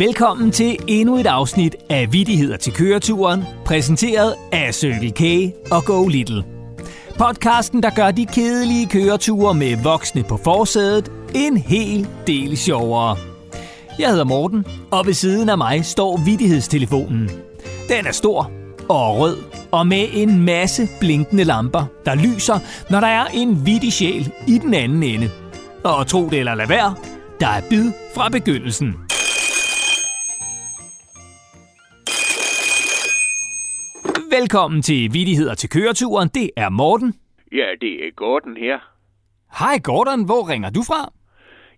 Velkommen til endnu et afsnit af Vittigheder til køreturen, præsenteret af Circle K og Go Little. Podcasten, der gør de kedelige køreture med voksne på forsædet en hel del sjovere. Jeg hedder Morten, og ved siden af mig står Vittighedstelefonen. Den er stor og rød, og med en masse blinkende lamper, der lyser, når der er en vittig sjæl i den anden ende. Og tro det eller lad være, der er bid fra begyndelsen. Velkommen til Vittigheder til køreturen. Det er Morten. Ja, det er Gordon her. Hej Gordon, hvor ringer du fra?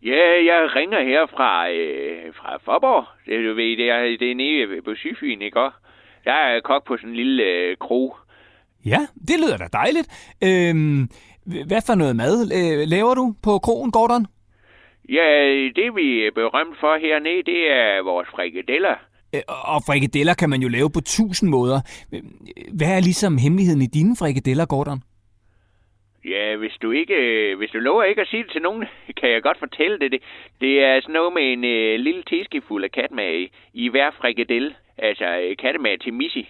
Ja, jeg ringer her fra, øh, fra Forborg. Det, du ved, det er, det er nede på Syfyn, ikke også? Jeg er kok på sådan en lille øh, kro. Ja, det lyder da dejligt. Øhm, hvad for noget mad øh, laver du på krogen, Gordon? Ja, det vi er berømt for hernede, det er vores frikadeller. Øh, Og frikadeller kan man jo lave på tusind måder. Hvad er ligesom hemmeligheden i dine frikadeller, Gordon? Ja, hvis du ikke, øh, hvis du lover ikke at sige det til nogen, kan jeg godt fortælle det. Det, det er sådan noget med en øh, lille teskefuld af katmag i, i hver frikadelle. Altså øh, til Missy.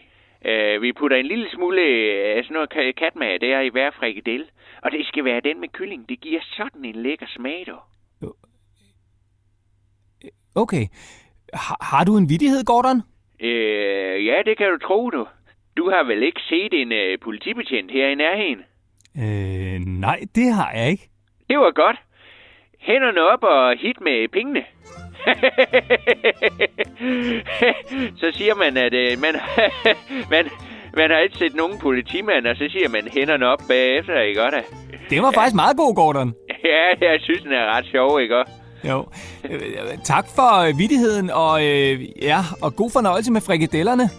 Øh, vi putter en lille smule øh, sådan noget ka- katmag der i hver frikadelle. Og det skal være den med kylling. Det giver sådan en lækker smag, dog. Okay. Har, har du en vittighed, Gordon? Øh, ja, det kan du tro, du. Du har vel ikke set en øh, politibetjent her i nærheden? Øh, nej, det har jeg ikke. Det var godt. Hænderne op og hit med pengene. så siger man, at øh, man, man, man har ikke set nogen politimand, og så siger man hænderne op bagefter, ikke godt? Det var faktisk meget god, Gordon. Ja, jeg synes, den er ret sjov, ikke også? Jo. Øh, tak for øh, vittigheden, og øh, ja, og god fornøjelse med frikadellerne.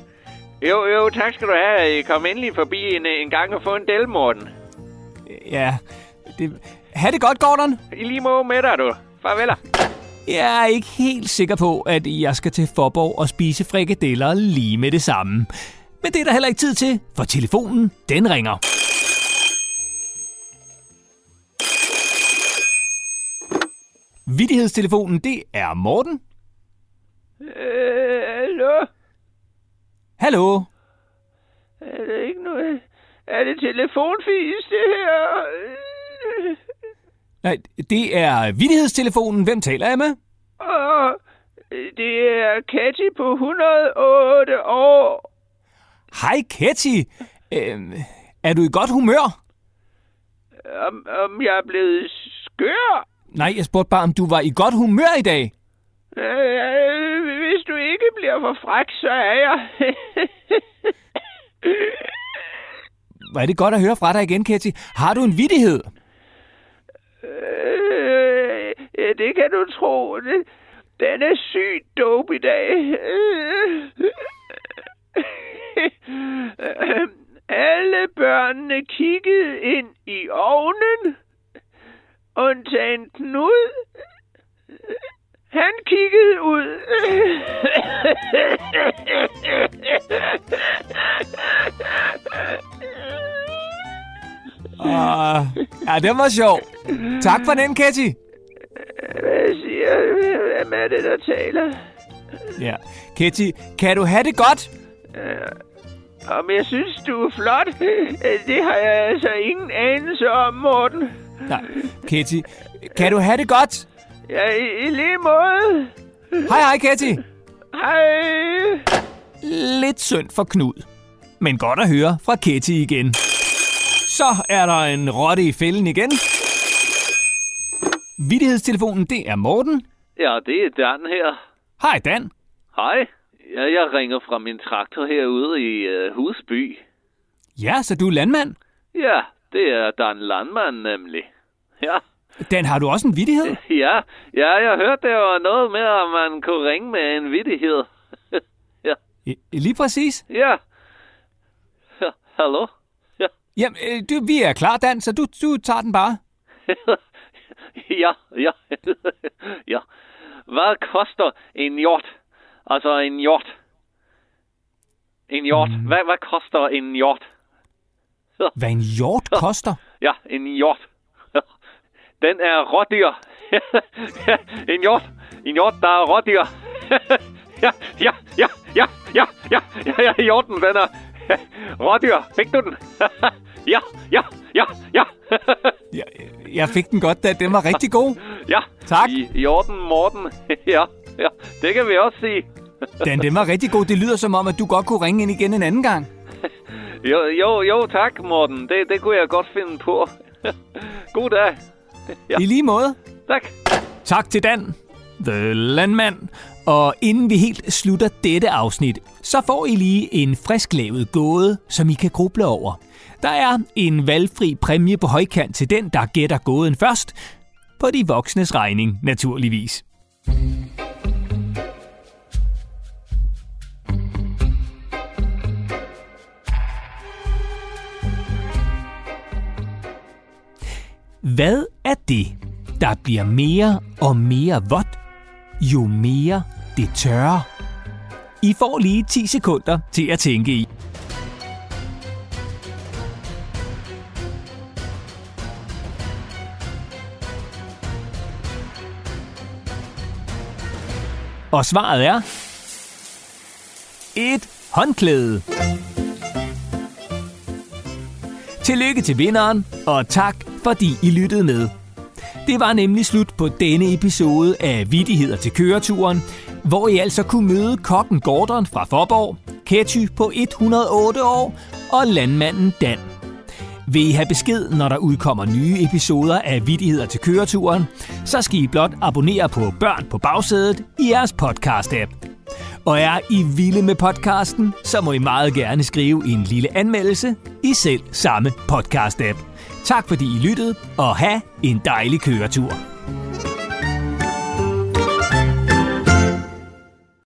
Jo, jo, tak skal du have. Kom endelig forbi en, en gang og få en del, Morten. Ja, det... Ha' det godt, Gordon. I lige måde med dig, du. Farveler. Jeg er ikke helt sikker på, at jeg skal til Forborg og spise frikadeller lige med det samme. Men det er der heller ikke tid til, for telefonen, den ringer. Vittighedstelefonen, det er Morten. Øh, hallo? Hallo? Er det ikke noget... Er det telefonfis, det her? Nej, det er vittighedstelefonen. Hvem taler jeg med? Og det er Katty på 108 år. Hej, Ketty. Øh, er du i godt humør? Om, om jeg er blevet skør? Nej, jeg spurgte bare, om du var i godt humør i dag. Øh, hvis du ikke bliver for fræk, så er jeg. Hvor er det godt at høre fra dig igen, Ketty. Har du en vittighed? øh, ja, det kan du tro. Det, den er sygt dope i dag. Alle børnene kiggede ind i ovnen. Undtagen Knud. Han kiggede ud. Uh, ja, den var sjov. Tak for den, Ketty. Hvad siger Hvem er det, der taler? Ja. Ketty, kan du have det godt? Om jeg synes, du er flot? Det har jeg altså ingen anelse om, Morten. Nej. Ketty, kan du have det godt? Ja, i, i lige måde. Hej, hej, Ketty. Hej. Lidt synd for Knud. Men godt at høre fra Ketty igen. Så er der en rotte i fælden igen. Vittighedstelefonen, det er Morten. Ja, det er Dan her. Hej, Dan. Hej. Ja, jeg ringer fra min traktor herude i øh, Husby. Ja, så du er landmand. Ja, det er Dan Landmand nemlig. Ja, Dan, har du også en vittighed? ja, ja, jeg hørte, der var noget med, at man kunne ringe med en vittighed. ja, Lige præcis. ja. ja. Hallo? Ja. Jamen, øh, du, vi er klar, Dan, så du, du tager den bare. ja, ja, ja. Hvad koster en hjort? Altså en hjort. En hjort. Mm. Hvad, hvad koster en hjort? Hvad en hjort koster? Ja, en hjort. Den er rådyr. en hjort. En hjort, der er rådyr. ja, ja, ja, ja, ja, ja, ja, ja, hjorten, den er... Rådyr, fik du den? ja, ja, ja, ja. Jeg, jeg fik den godt, da den var rigtig god. ja, Tak. I, Hjorten Morten, ja, ja, det kan vi også sige. Den, den var rigtig god. Det lyder som om, at du godt kunne ringe ind igen en anden gang. Jo, jo, jo, tak, Morten. Det, det kunne jeg godt finde på. God dag. Ja. I lige måde. Tak. Tak til Dan, The Landmand. Og inden vi helt slutter dette afsnit, så får I lige en frisklavet gåde, som I kan gruble over. Der er en valgfri præmie på højkant til den, der gætter gåden først. På de voksnes regning, naturligvis. Hvad er det, der bliver mere og mere vådt, jo mere det tørrer? I får lige 10 sekunder til at tænke i. Og svaret er... Et håndklæde. Tillykke til vinderen, og tak fordi I lyttede med. Det var nemlig slut på denne episode af Vittigheder til køreturen, hvor I altså kunne møde kokken Gordon fra Forborg, Ketty på 108 år og landmanden Dan. Vil I have besked, når der udkommer nye episoder af Vittigheder til køreturen, så skal I blot abonnere på Børn på bagsædet i jeres podcast-app. Og er I vilde med podcasten, så må I meget gerne skrive en lille anmeldelse i selv samme podcast-app. Tak fordi I lyttede, og have en dejlig køretur.